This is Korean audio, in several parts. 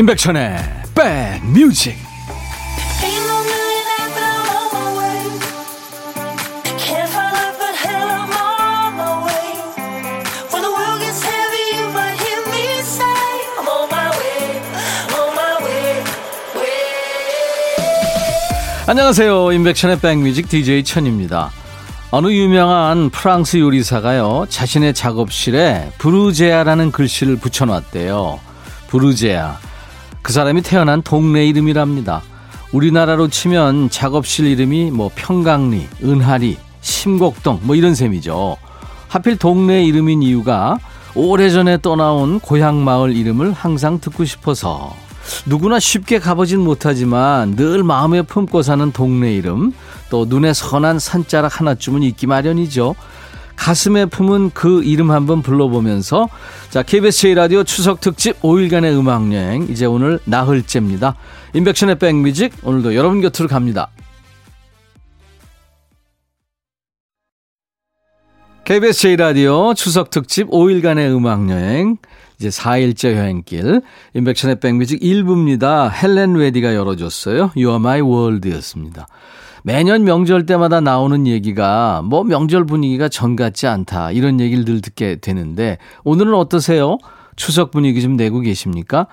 임백천의 백뮤직. 안녕하세요. 임백천의 백뮤직 DJ 천입니다. 어느 유명한 프랑스 요리사가요 자신의 작업실에 브루제아라는 글씨를 붙여놨대요. 브루제아 그 사람이 태어난 동네 이름이랍니다. 우리나라로 치면 작업실 이름이 뭐 평강리, 은하리, 심곡동 뭐 이런 셈이죠. 하필 동네 이름인 이유가 오래전에 떠나온 고향 마을 이름을 항상 듣고 싶어서 누구나 쉽게 가보진 못하지만 늘 마음에 품고 사는 동네 이름 또 눈에 선한 산자락 하나쯤은 있기 마련이죠. 가슴에 품은 그 이름 한번 불러보면서 자 KBS 제1라디오 추석 특집 5일간의 음악여행 이제 오늘 나흘째입니다. 인백션의 백뮤직 오늘도 여러분 곁으로 갑니다. KBS 제1라디오 추석 특집 5일간의 음악여행 이제 4일째 여행길 인백션의 백뮤직 1부입니다. 헬렌 웨디가 열어줬어요. You are my world였습니다. 매년 명절 때마다 나오는 얘기가 뭐 명절 분위기가 전 같지 않다. 이런 얘기를 늘 듣게 되는데 오늘은 어떠세요? 추석 분위기 좀 내고 계십니까?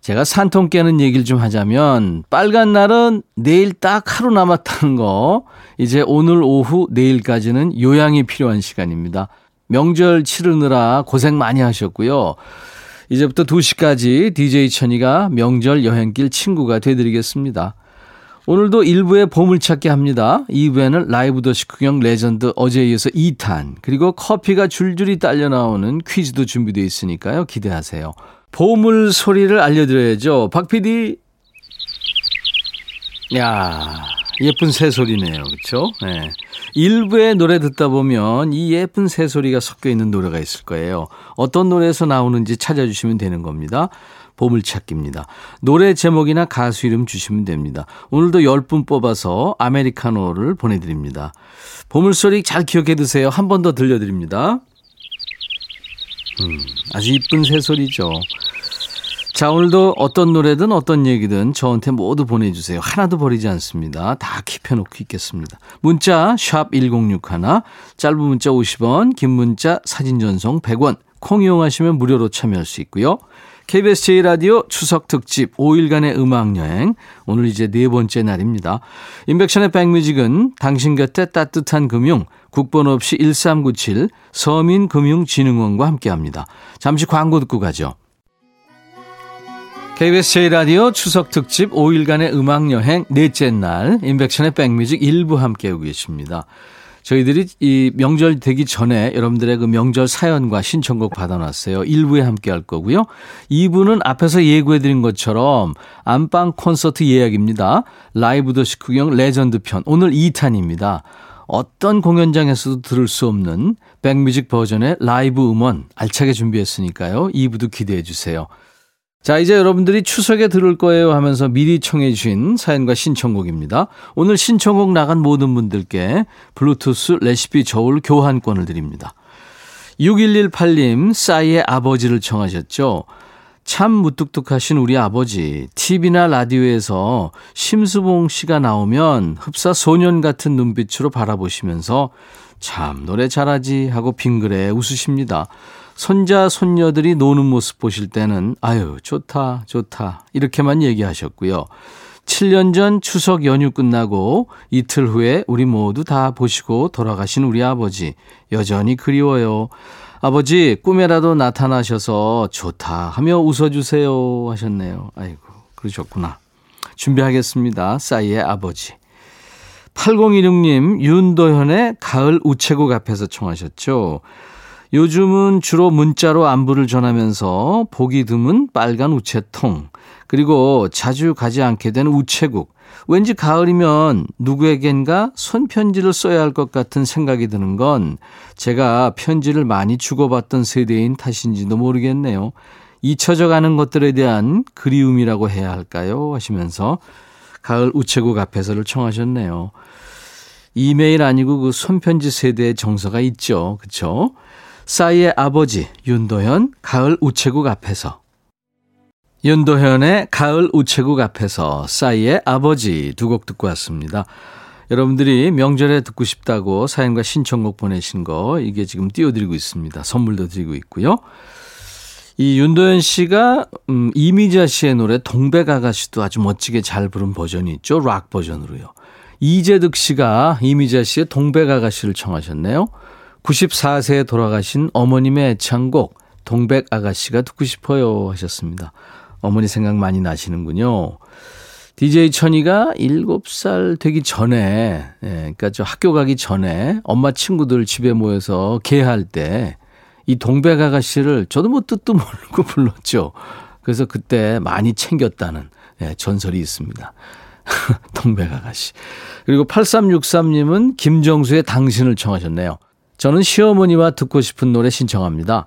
제가 산통 깨는 얘기를 좀 하자면 빨간 날은 내일 딱 하루 남았다는 거 이제 오늘 오후 내일까지는 요양이 필요한 시간입니다. 명절 치르느라 고생 많이 하셨고요. 이제부터 2시까지 DJ 천이가 명절 여행길 친구가 되드리겠습니다. 오늘도 1부에 보물찾기 합니다. 2부에는 라이브 도시 구경 레전드 어제에 이어서 2탄 그리고 커피가 줄줄이 딸려 나오는 퀴즈도 준비되어 있으니까요. 기대하세요. 보물 소리를 알려드려야죠. 박 PD. 야 예쁜 새소리네요. 그렇죠? 네. 1부의 노래 듣다 보면 이 예쁜 새소리가 섞여 있는 노래가 있을 거예요. 어떤 노래에서 나오는지 찾아주시면 되는 겁니다. 보물찾기입니다. 노래 제목이나 가수 이름 주시면 됩니다. 오늘도 10분 뽑아서 아메리카노를 보내드립니다. 보물소리 잘 기억해 두세요. 한 번 더 들려드립니다. 음, 아주 이쁜 새소리죠. 자, 오늘도 어떤 노래든 어떤 얘기든 저한테 모두 보내주세요. 하나도 버리지 않습니다. 다 킵해놓고 있겠습니다. 문자 1061, 짧은 문자 50원, 긴 문자 사진 전송 100원, 콩 이용하시면 무료로 참여할 수 있고요. KBS 제1라디오 추석 특집 5일간의 음악여행. 오늘 이제 네 번째 날입니다. 인백션의 백뮤직은 당신 곁에 따뜻한 금융, 국번 없이 1397 서민금융진흥원과 함께합니다. 잠시 광고 듣고 가죠. KBS 제1라디오 추석 특집 5일간의 음악여행 넷째 날 임백천의 백뮤직 일부 함께하고 계십니다. 저희들이 이 명절 되기 전에 여러분들의 그 명절 사연과 신청곡 받아놨어요. 1부에 함께 할 거고요. 2부는 앞에서 예고해드린 것처럼 안방 콘서트 예약입니다. 라이브 도시 구경 레전드 편. 오늘 2탄입니다. 어떤 공연장에서도 들을 수 없는 백뮤직 버전의 라이브 음원 알차게 준비했으니까요. 2부도 기대해 주세요. 자, 이제 여러분들이 추석에 들을 거예요 하면서 미리 청해 주신 사연과 신청곡입니다. 오늘 신청곡 나간 모든 분들께 블루투스 레시피 저울 교환권을 드립니다. 6118님, 싸이의 아버지를 청하셨죠? 참 무뚝뚝하신 우리 아버지. TV나 라디오에서 심수봉 씨가 나오면 흡사 소년 같은 눈빛으로 바라보시면서 참 노래 잘하지 하고 빙그레 웃으십니다. 손자, 손녀들이 노는 모습 보실 때는 아유, 좋다, 좋다. 이렇게만 얘기하셨고요. 7년 전 추석 연휴 끝나고 이틀 후에 우리 모두 다 보시고 돌아가신 우리 아버지. 여전히 그리워요. 아버지, 꿈에라도 나타나셔서 좋다 하며 웃어주세요 하셨네요. 아이고, 그러셨구나. 준비하겠습니다. 싸이의 아버지. 8016님, 윤도현의 가을 우체국 앞에서 청하셨죠. 요즘은 주로 문자로 안부를 전하면서 보기 드문 빨간 우체통, 그리고 자주 가지 않게 되는 우체국. 왠지 가을이면 누구에겐가 손편지를 써야 할 것 같은 생각이 드는 건 제가 편지를 많이 주고받던 세대인 탓인지도 모르겠네요. 잊혀져 가는 것들에 대한 그리움이라고 해야 할까요? 하시면서 가을 우체국 앞에서를 청하셨네요. 이메일 아니고 그 손편지 세대의 정서가 있죠. 그쵸? 싸이의 아버지 윤도현 가을 우체국 앞에서 윤도현의 가을 우체국 앞에서 싸이의 아버지 두 곡 듣고 왔습니다. 여러분들이 명절에 듣고 싶다고 사연과 신청곡 보내신 거 이게 지금 띄워드리고 있습니다. 선물도 드리고 있고요. 이 윤도현 씨가 음, 이미자 씨의 노래 동백 아가씨도 아주 멋지게 잘 부른 버전이 있죠. 락 버전으로요. 이재득 씨가 이미자 씨의 동백 아가씨를 청하셨네요. 94세에 돌아가신 어머님의 애창곡 동백 아가씨가 듣고 싶어요 하셨습니다. 어머니 생각 많이 나시는군요. DJ 천이가 7살 되기 전에, 예, 그러니까 저 학교 가기 전에 엄마 친구들 집에 모여서 개할 때 이 동백 아가씨를 저도 뭐 뜻도 모르고 불렀죠. 그래서 그때 많이 챙겼다는 예, 전설이 있습니다. 동백 아가씨. 그리고 8363님은 김정수의 당신을 청하셨네요. 저는 시어머니와 듣고 싶은 노래 신청합니다.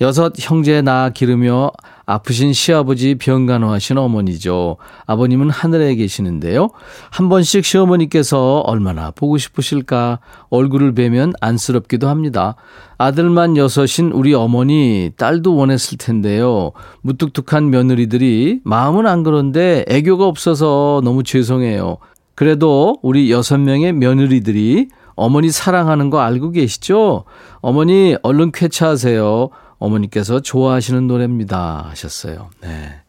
여섯 형제 낳아 기르며 아프신 시아버지 병간호하신 어머니죠. 아버님은 하늘에 계시는데요. 한 번씩 시어머니께서 얼마나 보고 싶으실까 얼굴을 뵈면 안쓰럽기도 합니다. 아들만 여섯인 우리 어머니 딸도 원했을 텐데요. 무뚝뚝한 며느리들이 마음은 안 그런데 애교가 없어서 너무 죄송해요. 그래도 우리 여섯 명의 며느리들이 어머니 사랑하는 거 알고 계시죠? 어머니 얼른 쾌차하세요. 어머니께서 좋아하시는 노래입니다. 하셨어요. 네.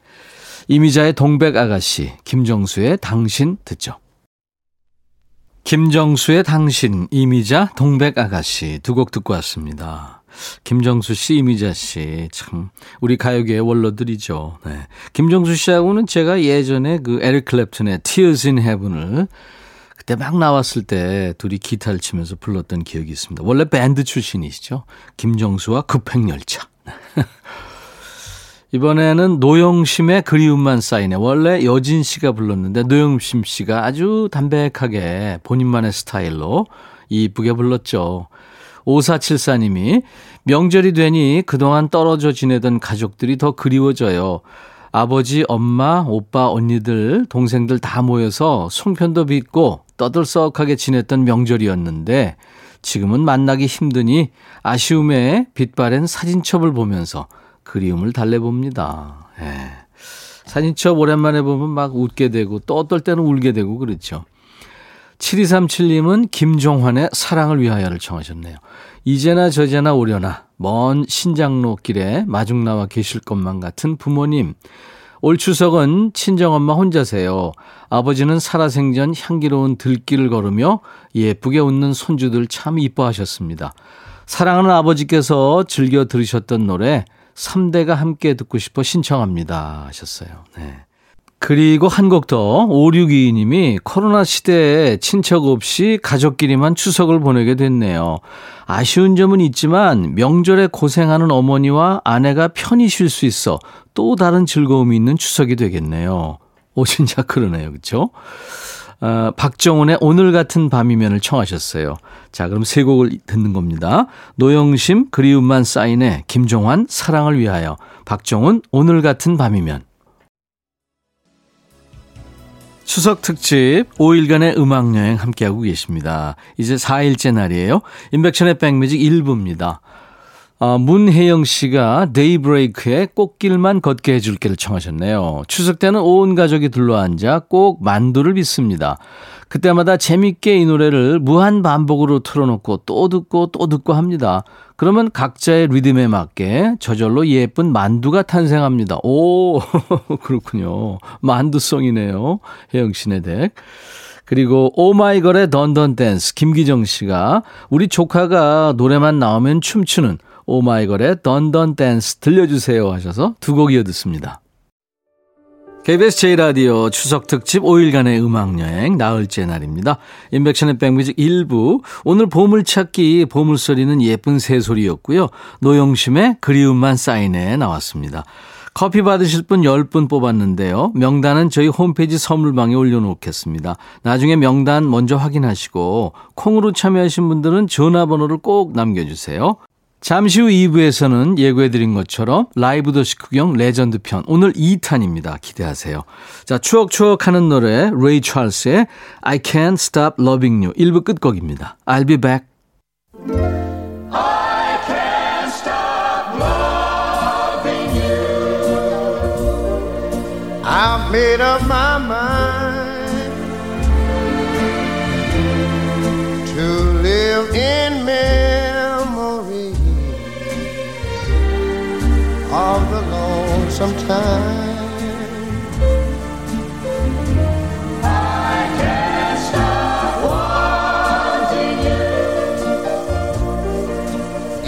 이미자의 동백 아가씨, 김정수의 당신 듣죠. 김정수의 당신, 이미자, 동백 아가씨 두 곡 듣고 왔습니다. 김정수 씨, 이미자 씨, 참, 우리 가요계의 원로들이죠. 네. 김정수 씨하고는 제가 예전에 그 에릭 클랩튼의 Tears in Heaven을 그때 막 나왔을 때 둘이 기타를 치면서 불렀던 기억이 있습니다. 원래 밴드 출신이시죠. 김정수와 급행열차. 이번에는 노영심의 그리움만 쌓이네. 원래 여진 씨가 불렀는데 노영심 씨가 아주 담백하게 본인만의 스타일로 이쁘게 불렀죠. 5474님이 명절이 되니 그동안 떨어져 지내던 가족들이 더 그리워져요. 아버지, 엄마, 오빠, 언니들, 동생들 다 모여서 송편도 빚고 떠들썩하게 지냈던 명절이었는데 지금은 만나기 힘드니 아쉬움에 빛바랜 사진첩을 보면서 그리움을 달래봅니다. 예. 사진첩 오랜만에 보면 막 웃게 되고 또 어떨 때는 울게 되고 그렇죠. 7237님은 김종환의 사랑을 위하여를 청하셨네요. 이제나 저제나 오려나 먼 신장로 길에 마중 나와 계실 것만 같은 부모님. 올 추석은 친정엄마 혼자세요. 아버지는 살아생전 향기로운 들길을 걸으며 예쁘게 웃는 손주들 참 이뻐하셨습니다. 사랑하는 아버지께서 즐겨 들으셨던 노래 3대가 함께 듣고 싶어 신청합니다 하셨어요. 네. 그리고 한 곡 더, 5622님이 코로나 시대에 친척 없이 가족끼리만 추석을 보내게 됐네요. 아쉬운 점은 있지만 명절에 고생하는 어머니와 아내가 편히 쉴 수 있어 또 다른 즐거움이 있는 추석이 되겠네요. 오, 진짜 그러네요. 그쵸? 어, 박정훈의 오늘 같은 밤이면을 청하셨어요. 자, 그럼 세 곡을 듣는 겁니다. 노영심, 그리움만 쌓이네, 김종환, 사랑을 위하여, 박정훈, 오늘 같은 밤이면. 추석 특집 5일간의 음악 여행 함께하고 계십니다. 이제 4일째 날이에요. 인백천의 백뮤직 1부입니다. 아, 문혜영 씨가 데이브레이크의 꽃길만 걷게 해줄게를 청하셨네요. 추석 때는 온 가족이 둘러앉아 꼭 만두를 빚습니다. 그때마다 재밌게 이 노래를 무한 반복으로 틀어놓고 또 듣고 또 듣고 합니다. 그러면 각자의 리듬에 맞게 저절로 예쁜 만두가 탄생합니다. 오, 그렇군요. 만두송이네요. 혜영 씨네 댁. 그리고 오마이걸의 Dun Dun Dance 김기정 씨가 우리 조카가 노래만 나오면 춤추는 오마이걸의 Dun Dun Dance 들려주세요 하셔서 두 곡 이어 듣습니다. KBS 제1라디오 추석 특집 5일간의 음악여행 나흘째 날입니다. 임백천의 백뮤직 1부 오늘 보물찾기 보물소리는 예쁜 새소리였고요. 노영심의 그리움만 사인에 나왔습니다. 커피 받으실 분 10분 뽑았는데요. 명단은 저희 홈페이지 선물방에 올려놓겠습니다. 나중에 명단 먼저 확인하시고 콩으로 참여하신 분들은 전화번호를 꼭 남겨주세요. 잠시 후 2부에서는 예고해드린 것처럼 라이브 도시 구경 레전드 편 오늘 2탄입니다. 기대하세요. 자 추억추억 하는 노래 레이 찰스의 I Can't Stop Loving You 1부 끝곡입니다. I'll be back.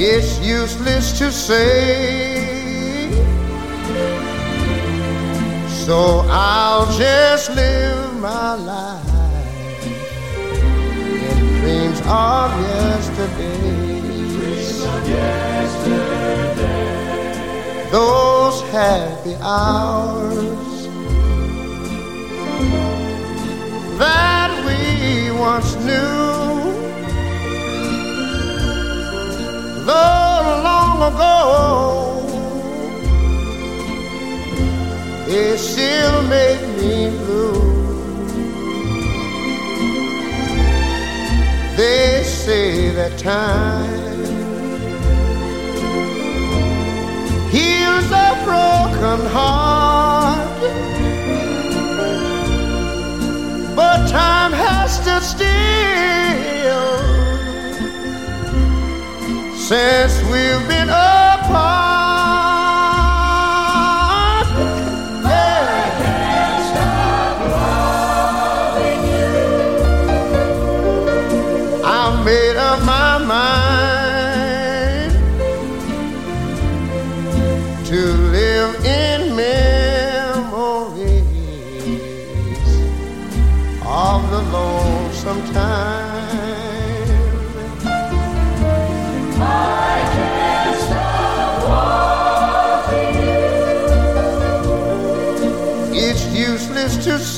It's useless to say. So I'll just live my life in dreams of yesterday. Those happy hours that we once knew. Though long ago, it still make me blue. They say that time broken heart, but time has stood still since we've been apart.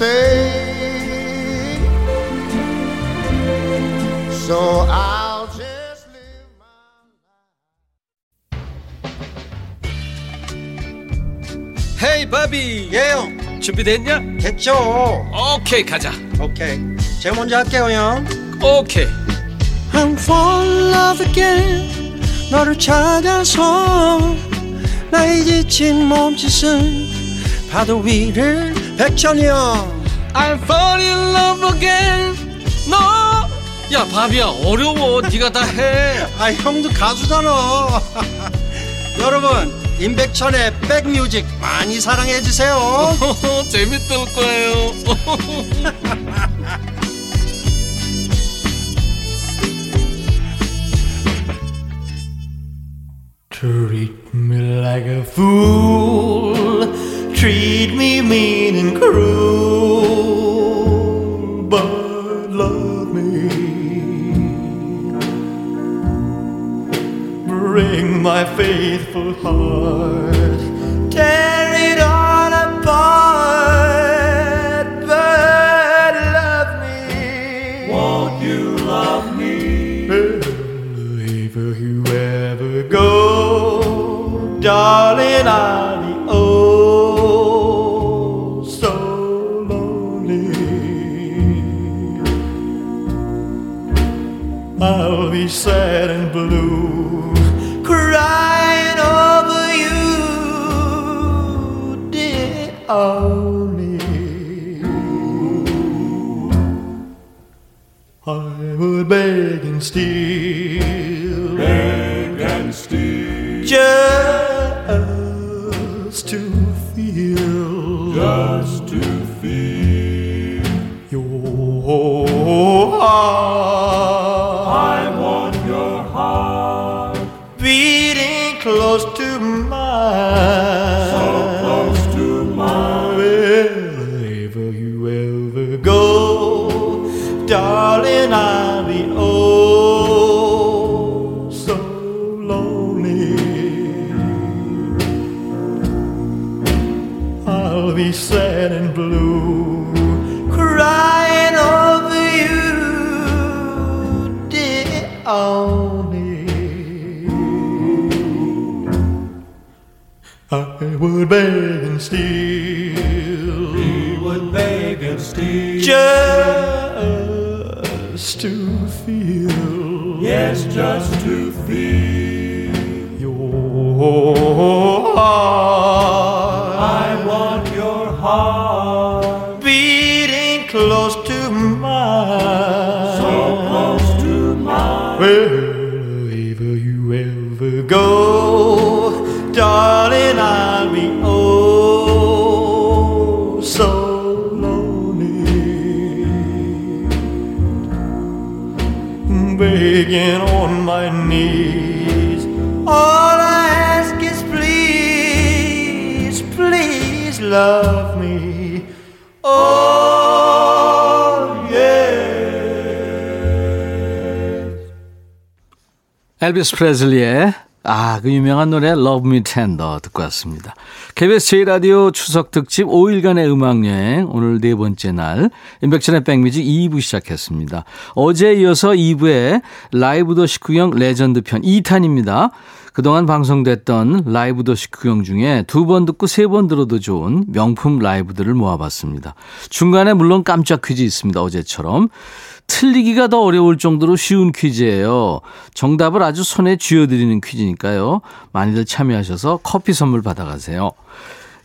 Say. So I'll just live my 헤이 바비 예, 형. 준비됐냐? 됐죠. 오케이 가자 오케이. 제가 먼저 할게요, 형. 오케이 I'm in love again. 너를 찾아서 나의 지친 몸짓은 파도 위를 백천이 형. I'm fall in love again 너야 바비야 어려워 네가 다 해 아, 형도 가수잖아. 여러분, 임백천의 백뮤직 많이 사랑해 주세요. 재밌을 거예요 Treat me like a fool, treat me mean and cruel, my faithful heart, tear only. I would beg and steal, dear. I would beg and steal. He would beg and steal. Just to feel. Yes, just to feel. 엘비스 프레슬리의 아, 그 유명한 노래 Love Me Tender 듣고 왔습니다. KBS 제1라디오 추석 특집 5일간의 음악여행 오늘 네 번째 날 임백천의 백뮤직 2부 시작했습니다. 어제 이어서 2부에 라이브 도시 구경 레전드 편 2탄입니다. 그동안 방송됐던 라이브 도시 구경 중에 두 번 듣고 세 번 들어도 좋은 명품 라이브들을 모아봤습니다. 중간에 물론 깜짝 퀴즈 있습니다. 어제처럼. 틀리기가 더 어려울 정도로 쉬운 퀴즈예요. 정답을 아주 손에 쥐어드리는 퀴즈니까요. 많이들 참여하셔서 커피 선물 받아가세요.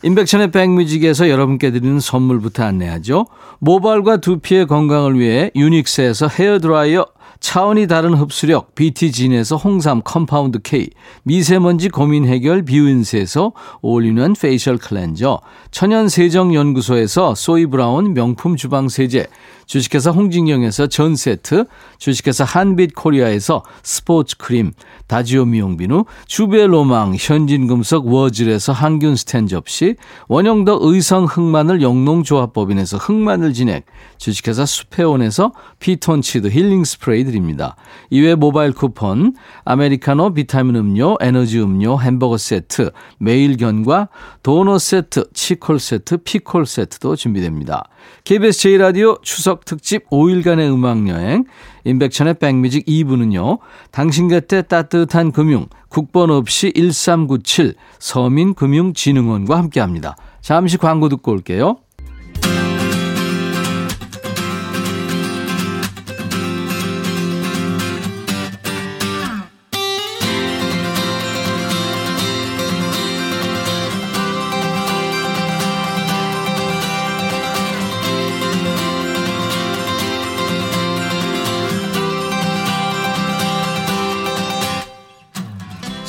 임백천의 백뮤직에서 여러분께 드리는 선물부터 안내하죠. 모발과 두피의 건강을 위해 유닉스에서 헤어드라이어 차원이 다른 흡수력 BT진에서 홍삼 compound K 미세먼지 고민 해결 비윈스에서 all-in-one facial cleanser 천연 세정 연구소에서 소이 브라운 명품 주방 세제 주식회사 홍진경에서 전 세트, 주식회사 한빛 코리아에서 스포츠 크림, 다지오 미용비누, 주베로망, 현진금속 워즐에서 항균 스텐 접시, 원형더 의성 흑마늘 영농조합법인에서 흑마늘 진액, 주식회사 수페온에서 피톤치드 힐링 스프레이 드립니다. 이외 모바일 쿠폰, 아메리카노 비타민 음료, 에너지 음료, 햄버거 세트, 매일 견과 도넛 세트, 치콜 세트, 피콜 세트도 준비됩니다. KBS 제1라디오 추석 특집 5일간의 음악여행 인백천의 백뮤직 2부는요. 당신 곁에 따뜻한 금융 국번 없이 1397 서민금융진흥원과 함께 합니다. 잠시 광고 듣고 올게요.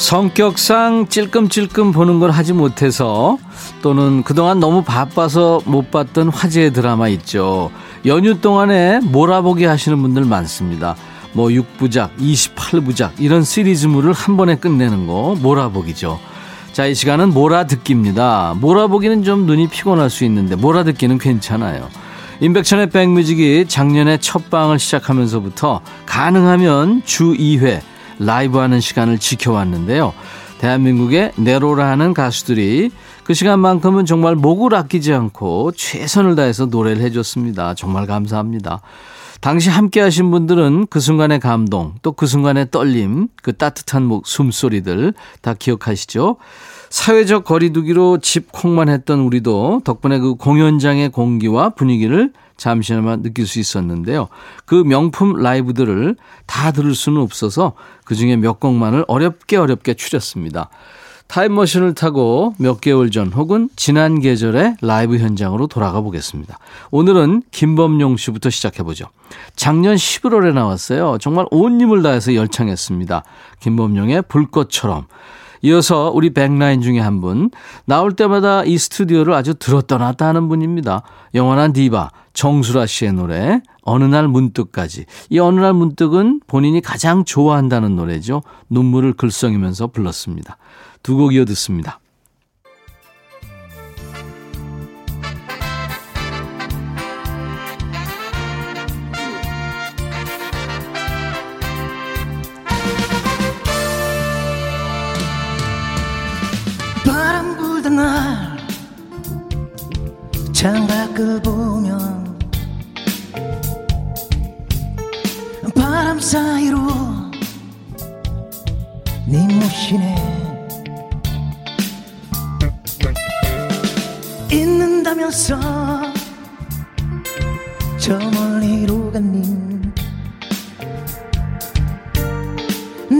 성격상 찔끔찔끔 보는 걸 하지 못해서 또는 그동안 너무 바빠서 못 봤던 화제의 드라마 있죠. 연휴 동안에 몰아보기 하시는 분들 많습니다. 뭐 6부작, 28부작 이런 시리즈물을 한 번에 끝내는 거 몰아보기죠. 자, 이 시간은 몰아듣기입니다. 몰아보기는 좀 눈이 피곤할 수 있는데 몰아듣기는 괜찮아요. 임백천의 백뮤직이 작년에 첫 방을 시작하면서부터 가능하면 주 2회 라이브 하는 시간을 지켜왔는데요. 대한민국의 네로라 하는 가수들이 그 시간만큼은 정말 목을 아끼지 않고 최선을 다해서 노래를 해줬습니다. 정말 감사합니다. 당시 함께 하신 분들은 그 순간의 감동, 또 그 순간의 떨림, 그 따뜻한 목, 숨소리들 다 기억하시죠? 사회적 거리두기로 집콕만 했던 우리도 덕분에 그 공연장의 공기와 분위기를 잠시나마 느낄 수 있었는데요. 그 명품 라이브들을 다 들을 수는 없어서 그 중에 몇 곡만을 어렵게 어렵게 추렸습니다. 타임머신을 타고 몇 개월 전 혹은 지난 계절의 라이브 현장으로 돌아가 보겠습니다. 오늘은 김범용 씨부터 시작해보죠. 작년 11월에 나왔어요. 정말 온 힘을 다해서 열창했습니다. 김범용의 불꽃처럼. 이어서 우리 백라인 중에 한 분, 나올 때마다 이 스튜디오를 아주 들었다 놨다 하는 분입니다. 영원한 디바, 정수라 씨의 노래, 어느 날 문득까지. 이 어느 날 문득은 본인이 가장 좋아한다는 노래죠. 눈물을 글썽이면서 불렀습니다. 두 곡 이어 듣습니다. 창밖을 보면 바람 사이로 네 모시네 있는다면서 저 멀리로 간님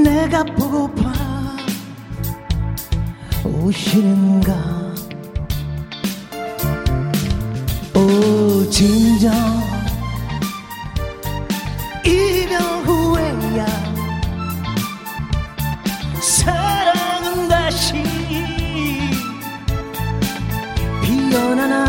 내가 보고파 오시는가? 오 진정. 이별 후에야 no, no, no.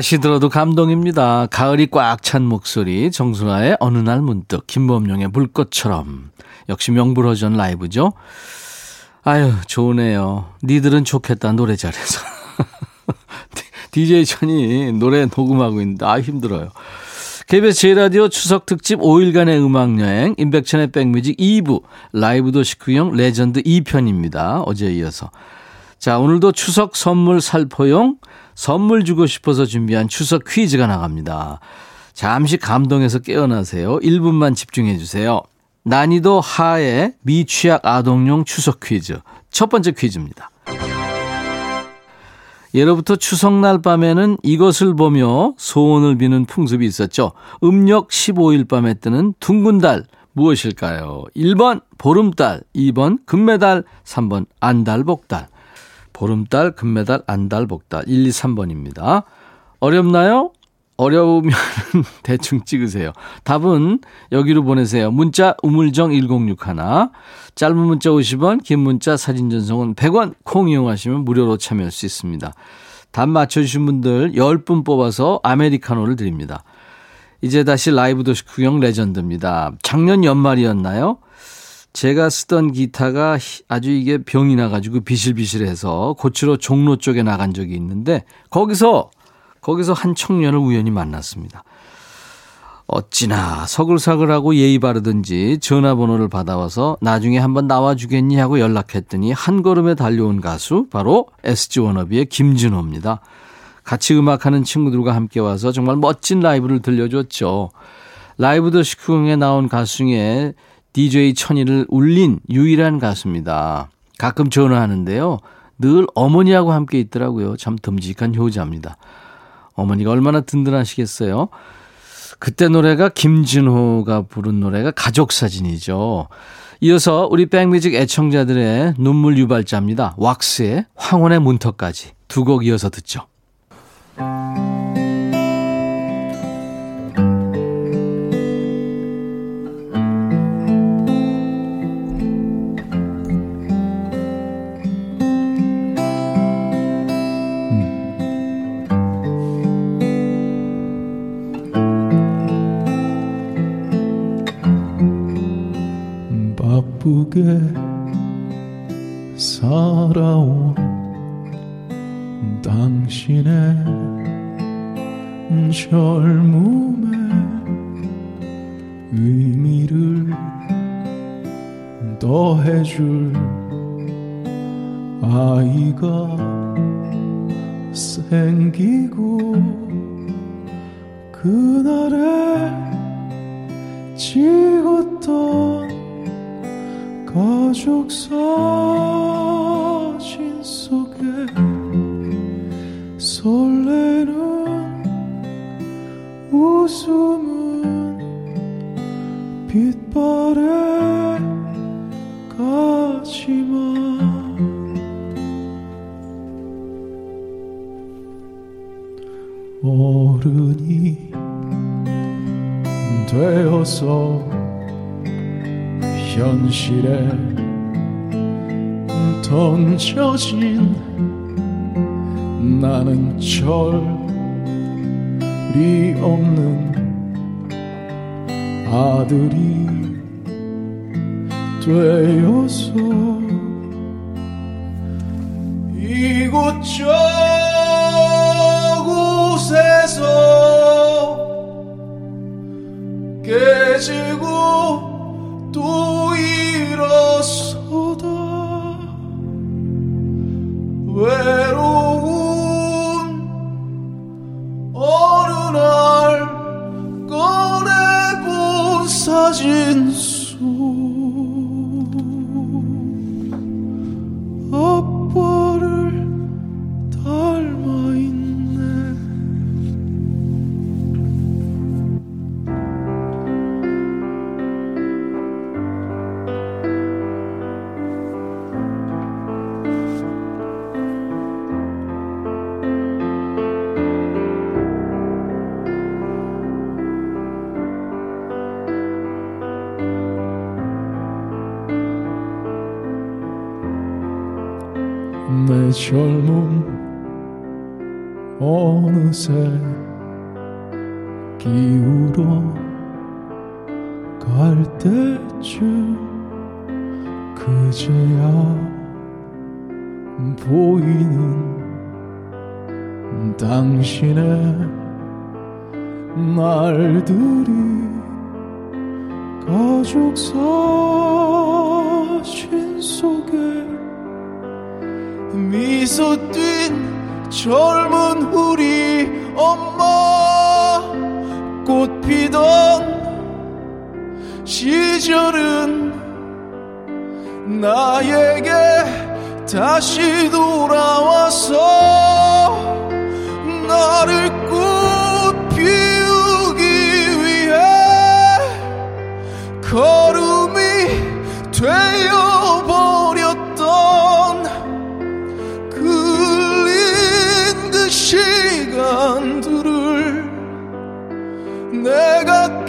다시 들어도 감동입니다. 가을이 꽉 찬 목소리 정순아의 어느 날 문득 김범용의 불꽃처럼 역시 명불허전 라이브죠. 아유 좋으네요. 니들은 좋겠다 노래 잘해서. DJ 천이 노래 녹음하고 있는데 아 힘들어요. KBS 제1라디오 추석 특집 5일간의 음악여행 임백천의 백뮤직 2부 라이브 도시 구경 레전드 2편입니다. 어제에 이어서. 자 오늘도 추석 선물 살포용 선물 주고 싶어서 준비한 추석 퀴즈가 나갑니다. 잠시 감동해서 깨어나세요. 1분만 집중해 주세요. 난이도 하의 미취학 아동용 추석 퀴즈. 첫 번째 퀴즈입니다. 예로부터 추석날 밤에는 이것을 보며 소원을 비는 풍습이 있었죠. 음력 15일 밤에 뜨는 둥근 달 무엇일까요? 1번 보름달, 2번 금메달, 3번 안달복달. 보름달, 금메달, 안달, 복달. 1, 2, 3번입니다. 어렵나요? 어려우면 대충 찍으세요. 답은 여기로 보내세요. 문자 우물정 1061 짧은 문자 50원 긴 문자 사진 전송은 100원 콩 이용하시면 무료로 참여할 수 있습니다. 답 맞춰주신 분들 10분 뽑아서 아메리카노를 드립니다. 이제 다시 라이브 도시 구경 레전드입니다. 작년 연말이었나요? 제가 쓰던 기타가 아주 이게 병이 나가지고 비실비실해서 고치러 종로 쪽에 나간 적이 있는데 거기서 거기서 한 청년을 우연히 만났습니다. 어찌나 서글서글하고 예의 바르든지 전화번호를 받아와서 나중에 한번 나와주겠니 하고 연락했더니 한 걸음에 달려온 가수 바로 SG 워너비의 김진호입니다. 같이 음악하는 친구들과 함께 와서 정말 멋진 라이브를 들려줬죠. 라이브 더 시크공에 나온 가수 중에 DJ 천이를 울린 유일한 가수입니다. 가끔 전화하는데요. 늘 어머니하고 함께 있더라고요. 참 듬직한 효자입니다. 어머니가 얼마나 든든하시겠어요. 그때 노래가 김진호가 부른 노래가 가족사진이죠. 이어서 우리 백뮤직 애청자들의 눈물 유발자입니다. 왁스의 황혼의 문턱까지 두 곡 이어서 듣죠. 바쁘게 살아온 당신의 젊음의 의미를 더해줄 아이가 생기고 그날에 찍었던 가족 사진 속에 설레는 웃음은 빛바래 가지만 어른이 되어서 현실에 던져진 나는 철이 없는 아들이 되어서 이곳저곳에서 깨지고 날들이 가족 사진 속에 미소 띈 젊은 우리 엄마 꽃 피던 시절은 나에게 다시 돌아와서 나를 걸음이 되어버렸던 그린 그 시간들을 내가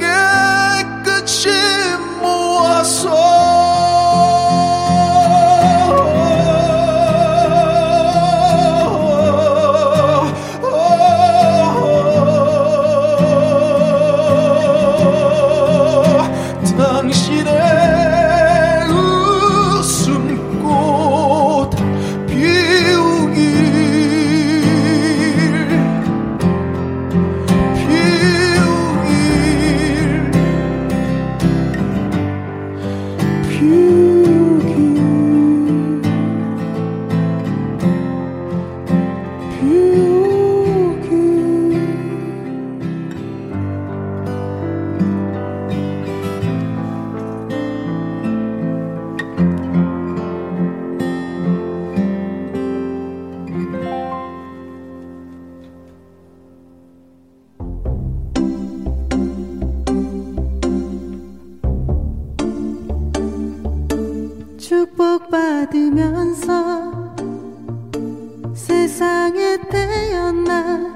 축복받으면서 세상에 태어나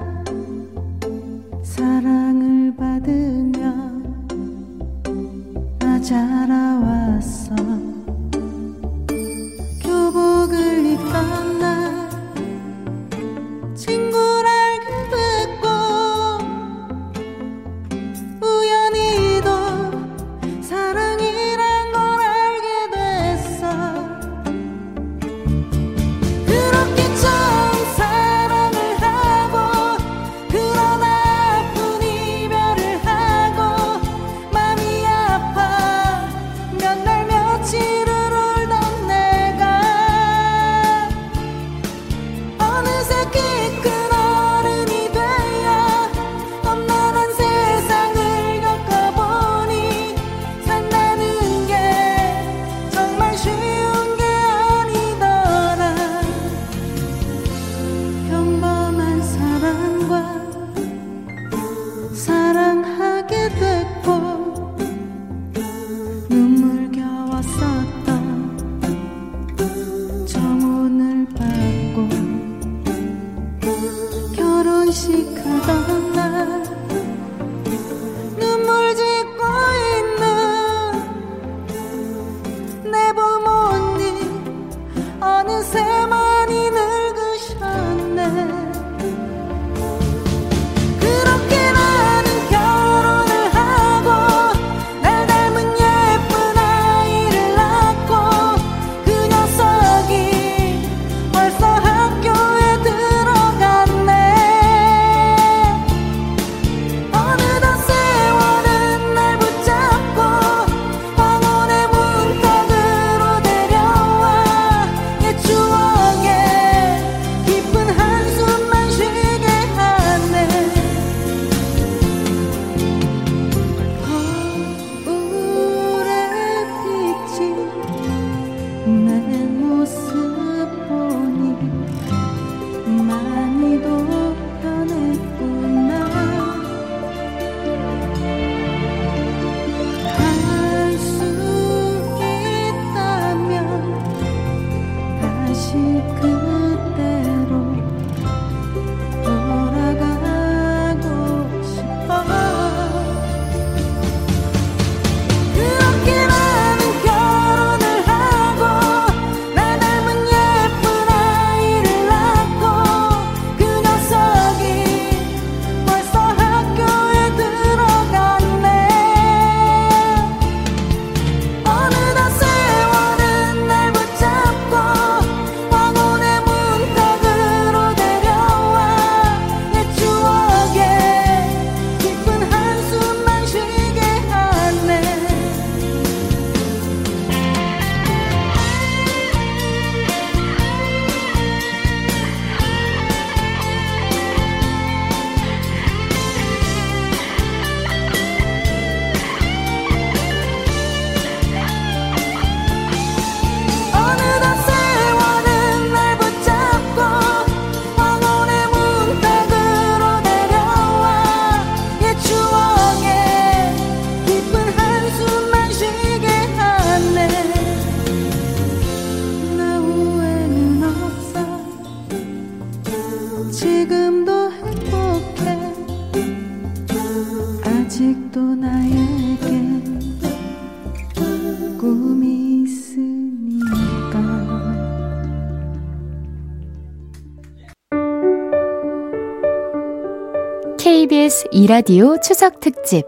1라디오 추석 특집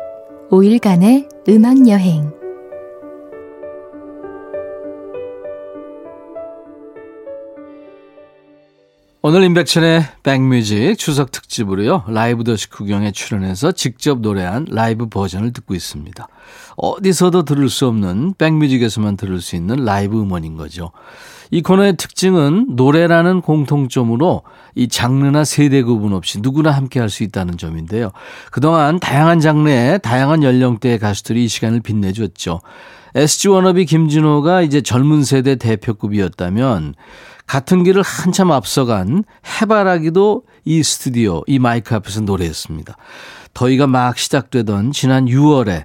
5일간의 음악 여행 오늘 임백천의 백뮤직 추석 특집으로요. 라이브 도시 구경에 출연해서 직접 노래한 라이브 버전을 듣고 있습니다. 어디서도 들을 수 없는 백뮤직에서만 들을 수 있는 라이브 음원인 거죠. 이 코너의 특징은 노래라는 공통점으로 이 장르나 세대 구분 없이 누구나 함께 할 수 있다는 점인데요. 그동안 다양한 장르의 다양한 연령대의 가수들이 이 시간을 빛내줬죠. SG 워너비 김진호가 이제 젊은 세대 대표급이었다면 같은 길을 한참 앞서간 해바라기도 이 스튜디오, 이 마이크 앞에서 노래했습니다. 더위가 막 시작되던 지난 6월에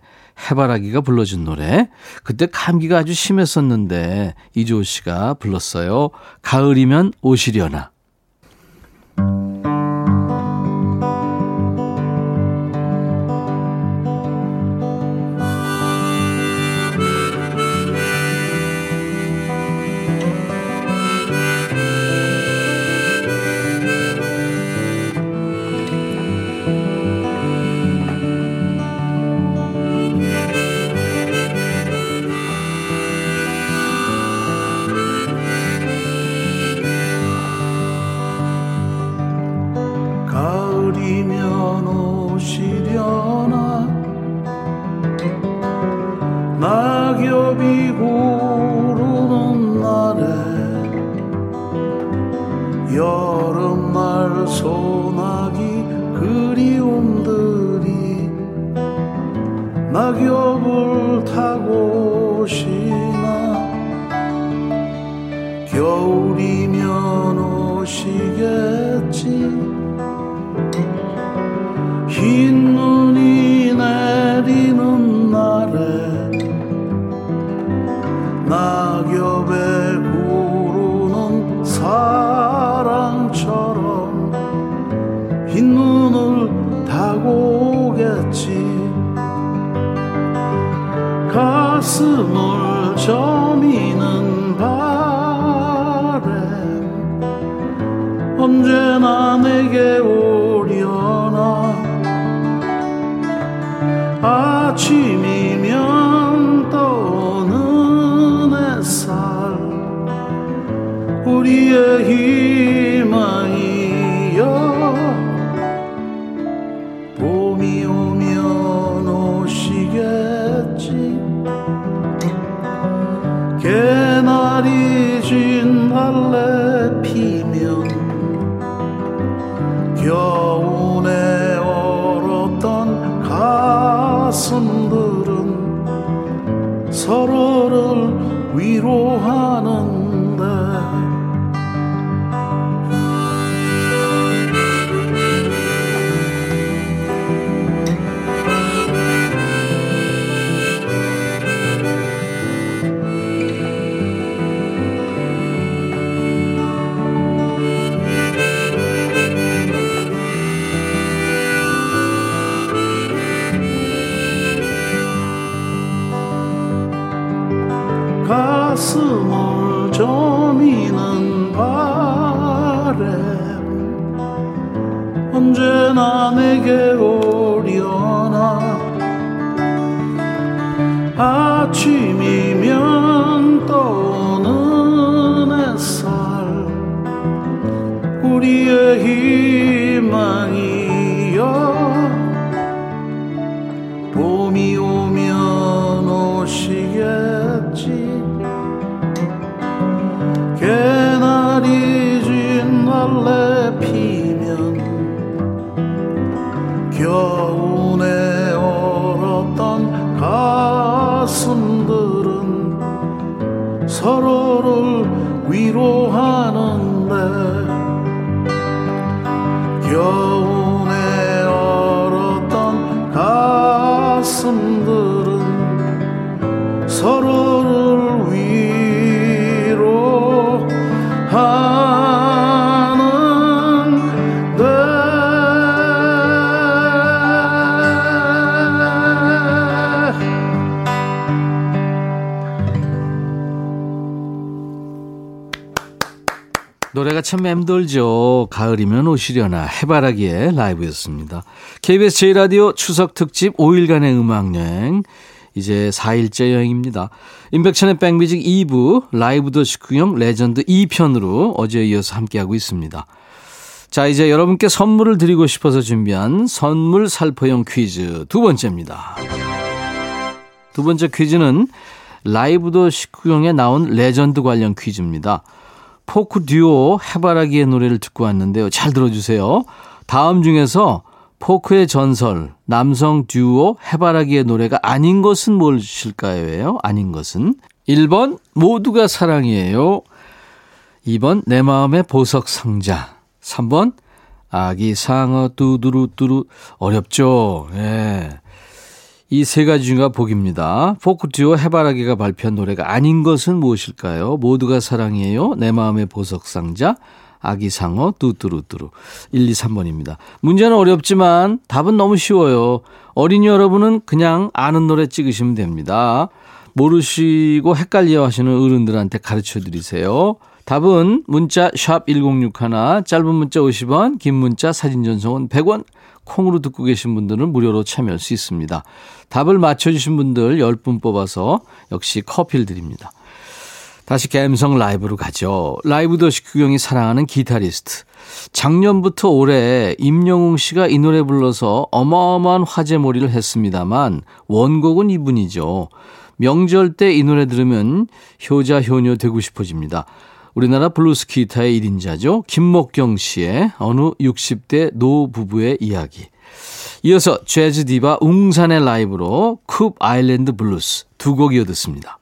해바라기가 불러준 노래. 그때 감기가 아주 심했었는데 이조우 씨가 불렀어요. 가을이면 오시려나. 가을이면 오시려나? 낙엽이 구르는 날에 여름날 소나기 그리움들이 낙엽을 타고 오시 참 맴돌죠. 가을이면 오시려나 해바라기의 라이브였습니다. KBS 제1라디오 추석 특집 5일간의 음악여행. 이제 4일째 여행입니다. 임백천의 백뮤직 2부 라이브도 식후경 레전드 2편으로 어제에 이어서 함께하고 있습니다. 자, 이제 여러분께 선물을 드리고 싶어서 준비한 선물 살포용 퀴즈 두 번째입니다. 두 번째 퀴즈는 라이브도 식후경에 나온 레전드 관련 퀴즈입니다. 포크 듀오 해바라기의 노래를 듣고 왔는데요. 잘 들어주세요. 다음 중에서 포크의 전설, 남성 듀오 해바라기의 노래가 아닌 것은 무엇일까요? 아닌 것은 1번 모두가 사랑이에요. 2번 내 마음의 보석 상자. 3번 아기 상어 뚜두루뚜루 어렵죠. 예. 이 세 가지 중 보기입니다. 포크 듀오 해바라기가 발표한 노래가 아닌 것은 무엇일까요? 모두가 사랑이에요. 내 마음의 보석 상자. 아기 상어 뚜뚜루뚜루 1, 2, 3번입니다. 문제는 어렵지만 답은 너무 쉬워요. 어린이 여러분은 그냥 아는 노래 찍으시면 됩니다. 모르시고 헷갈려 하시는 어른들한테 가르쳐 드리세요. 답은 문자 샵 1061, 짧은 문자 50원, 긴 문자 사진 전송은 100원, 콩으로 듣고 계신 분들은 무료로 참여할 수 있습니다. 답을 맞춰주신 분들 10분 뽑아서 역시 커피를 드립니다. 다시 감성 라이브로 가죠. 라이브도 식후경이 사랑하는 기타리스트. 작년부터 올해 임영웅 씨가 이 노래 불러서 어마어마한 화제몰이를 했습니다만 원곡은 이분이죠. 명절 때 이 노래 들으면 효자 효녀 되고 싶어집니다. 우리나라 블루스 기타의 1인자죠. 김목경 씨의 어느 60대 노 부부의 이야기. 이어서 재즈 디바 웅산의 라이브로 Koop Island Blues 두 곡 이어 듣습니다.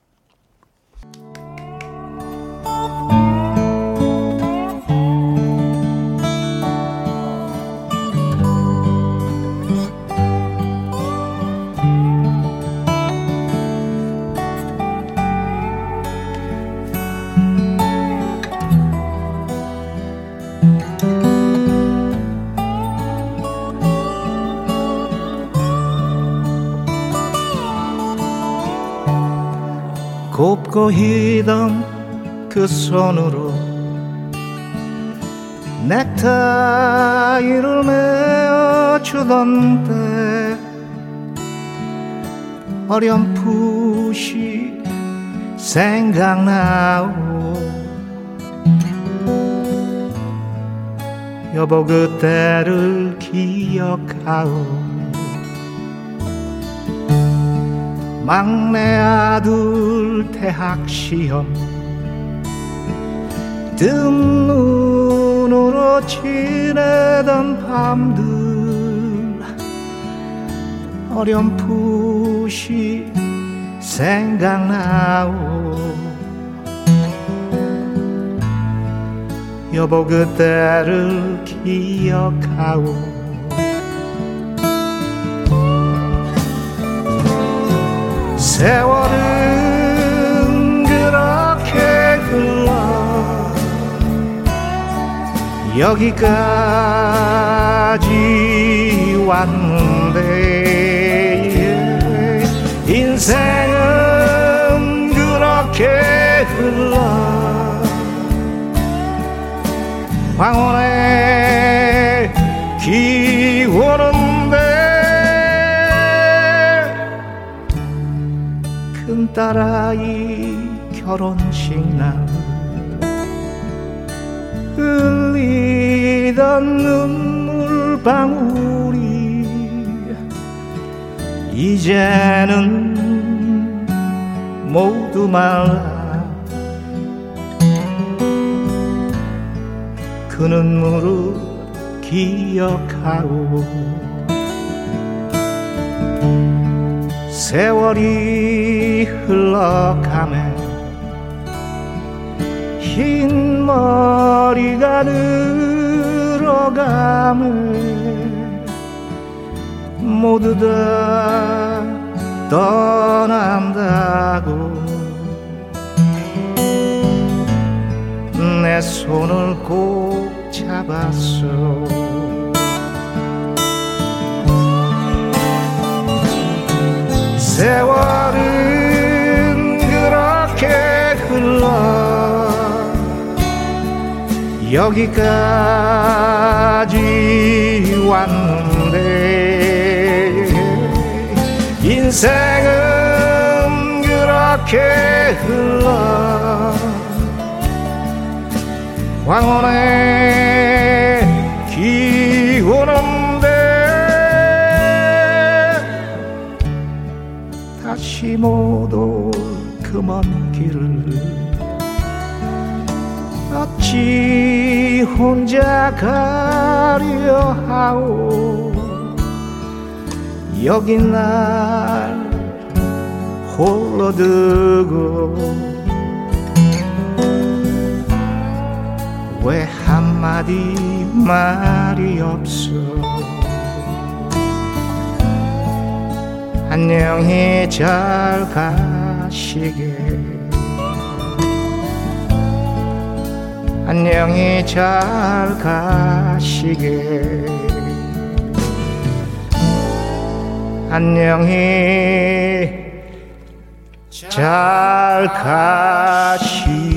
곱고 희던 그 손으로 넥타이를 메어주던 때 어렴풋이 생각나오. 여보 그때를 기억하오 막내 아들 대학 시험. 뜬 눈으로 지내던 밤들. 어렴풋이 생각나오. 여보 그때를 기억하오 세월은 그렇게 흘러 여기까지 왔는데 인생은 그렇게 흘러 황혼의 기원은 딸아이 결혼식 날 흘리던 눈물 방울이 이제는 모두 말라. 그 눈물을 기억하고 세월이 흘러가네 흰 머리가 늘어가네 모두 다 떠난다고 내 손을 꼭 잡았어. 그렇게 흘러. 여기까지 왔는데 인생은 그렇게 흘러. 황혼의 기오는데 다시 못 올 그먼 길을 어찌 혼자 가려 하오. 여기 날 홀로 두고 왜 한마디 말이 없어? 안녕히 잘 가시게 안녕히 잘 가시게. 안녕히 잘 가시게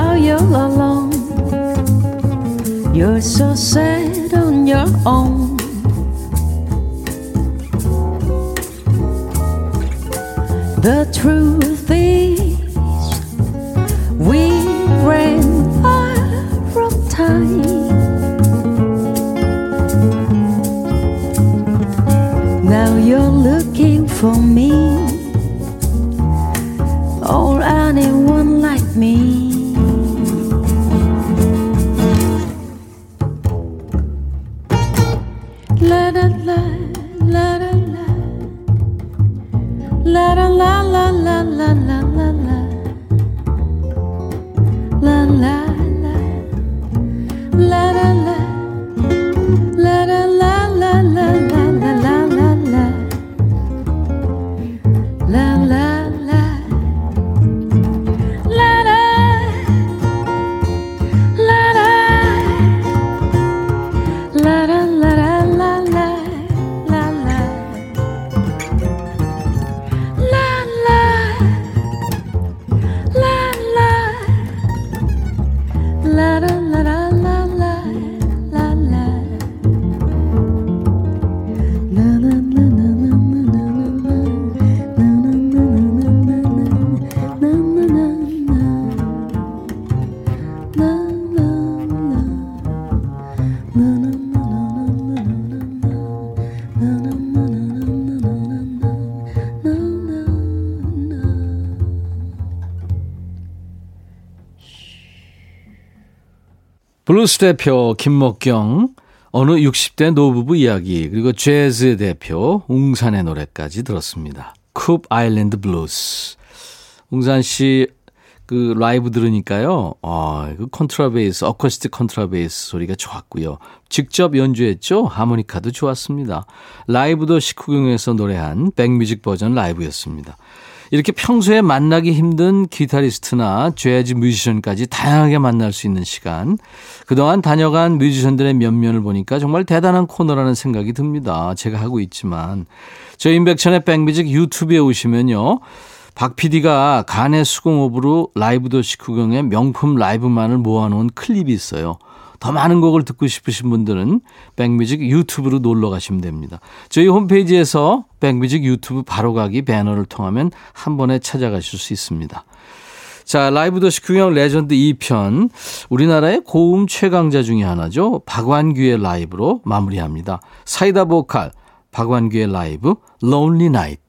now you're alone. You're so sad on your own. The truth is, we ran out of time. Now you're looking for me, or anyone like me. 블루스 대표 김목경 어느 60대 노부부 이야기 그리고 재즈 대표 웅산의 노래까지 들었습니다. Koop Island Blues. 웅산 씨 그 라이브 들으니까요. 아, 그 컨트라베이스, 어쿠스틱 컨트라베이스 소리가 좋았고요. 직접 연주했죠. 하모니카도 좋았습니다. 라이브도 식후경에서 노래한 백뮤직 버전 라이브였습니다. 이렇게 평소에 만나기 힘든 기타리스트나 재즈 뮤지션까지 다양하게 만날 수 있는 시간. 그동안 다녀간 뮤지션들의 면면을 보니까 정말 대단한 코너라는 생각이 듭니다. 제가 하고 있지만. 저희 인백천의 백뮤직 유튜브에 오시면요. 박 PD가 간의 수공업으로 라이브 도시 구경의 명품 라이브만을 모아놓은 클립이 있어요. 더 많은 곡을 듣고 싶으신 분들은 백뮤직 유튜브로 놀러 가시면 됩니다. 저희 홈페이지에서 백뮤직 유튜브 바로가기 배너를 통하면 한 번에 찾아가실 수 있습니다. 자, 라이브도 식후경 레전드 2편. 우리나라의 고음 최강자 중의 하나죠. 박완규의 라이브로 마무리합니다. 사이다 보컬, 박완규의 라이브, Lonely Night.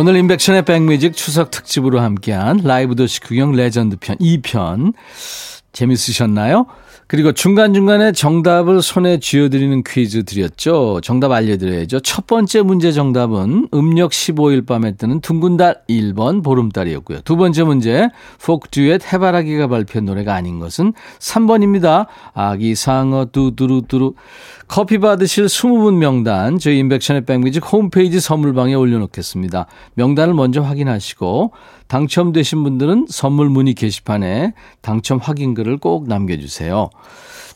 오늘 임백천의 백뮤직 추석 특집으로 함께한 라이브도 식후경 레전드 편 2편 재밌으셨나요? 그리고 중간중간에 정답을 손에 쥐어드리는 퀴즈 드렸죠. 정답 알려드려야죠. 첫 번째 문제 정답은 음력 15일 밤에 뜨는 둥근 달 1번 보름달이었고요. 두 번째 문제 포크 듀엣 해바라기가 발표한 노래가 아닌 것은 3번입니다. 아기 상어 두두루두루 커피 받으실 20분 명단 저희 임백천의 백뮤직 홈페이지 선물방에 올려놓겠습니다. 명단을 먼저 확인하시고 당첨되신 분들은 선물 문의 게시판에 당첨 확인글을 꼭 남겨주세요.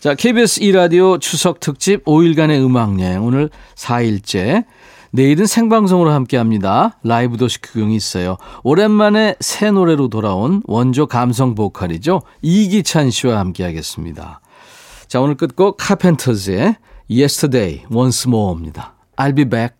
자, KBS 2라디오 추석 특집 5일간의 음악여행 오늘 4일째. 내일은 생방송으로 함께 합니다. 라이브 도시 구경이 있어요. 오랜만에 새 노래로 돌아온 원조 감성 보컬이죠. 이기찬 씨와 함께 하겠습니다. 자, 오늘 끝곡 카펜터즈의 Yesterday Once More입니다. I'll be back.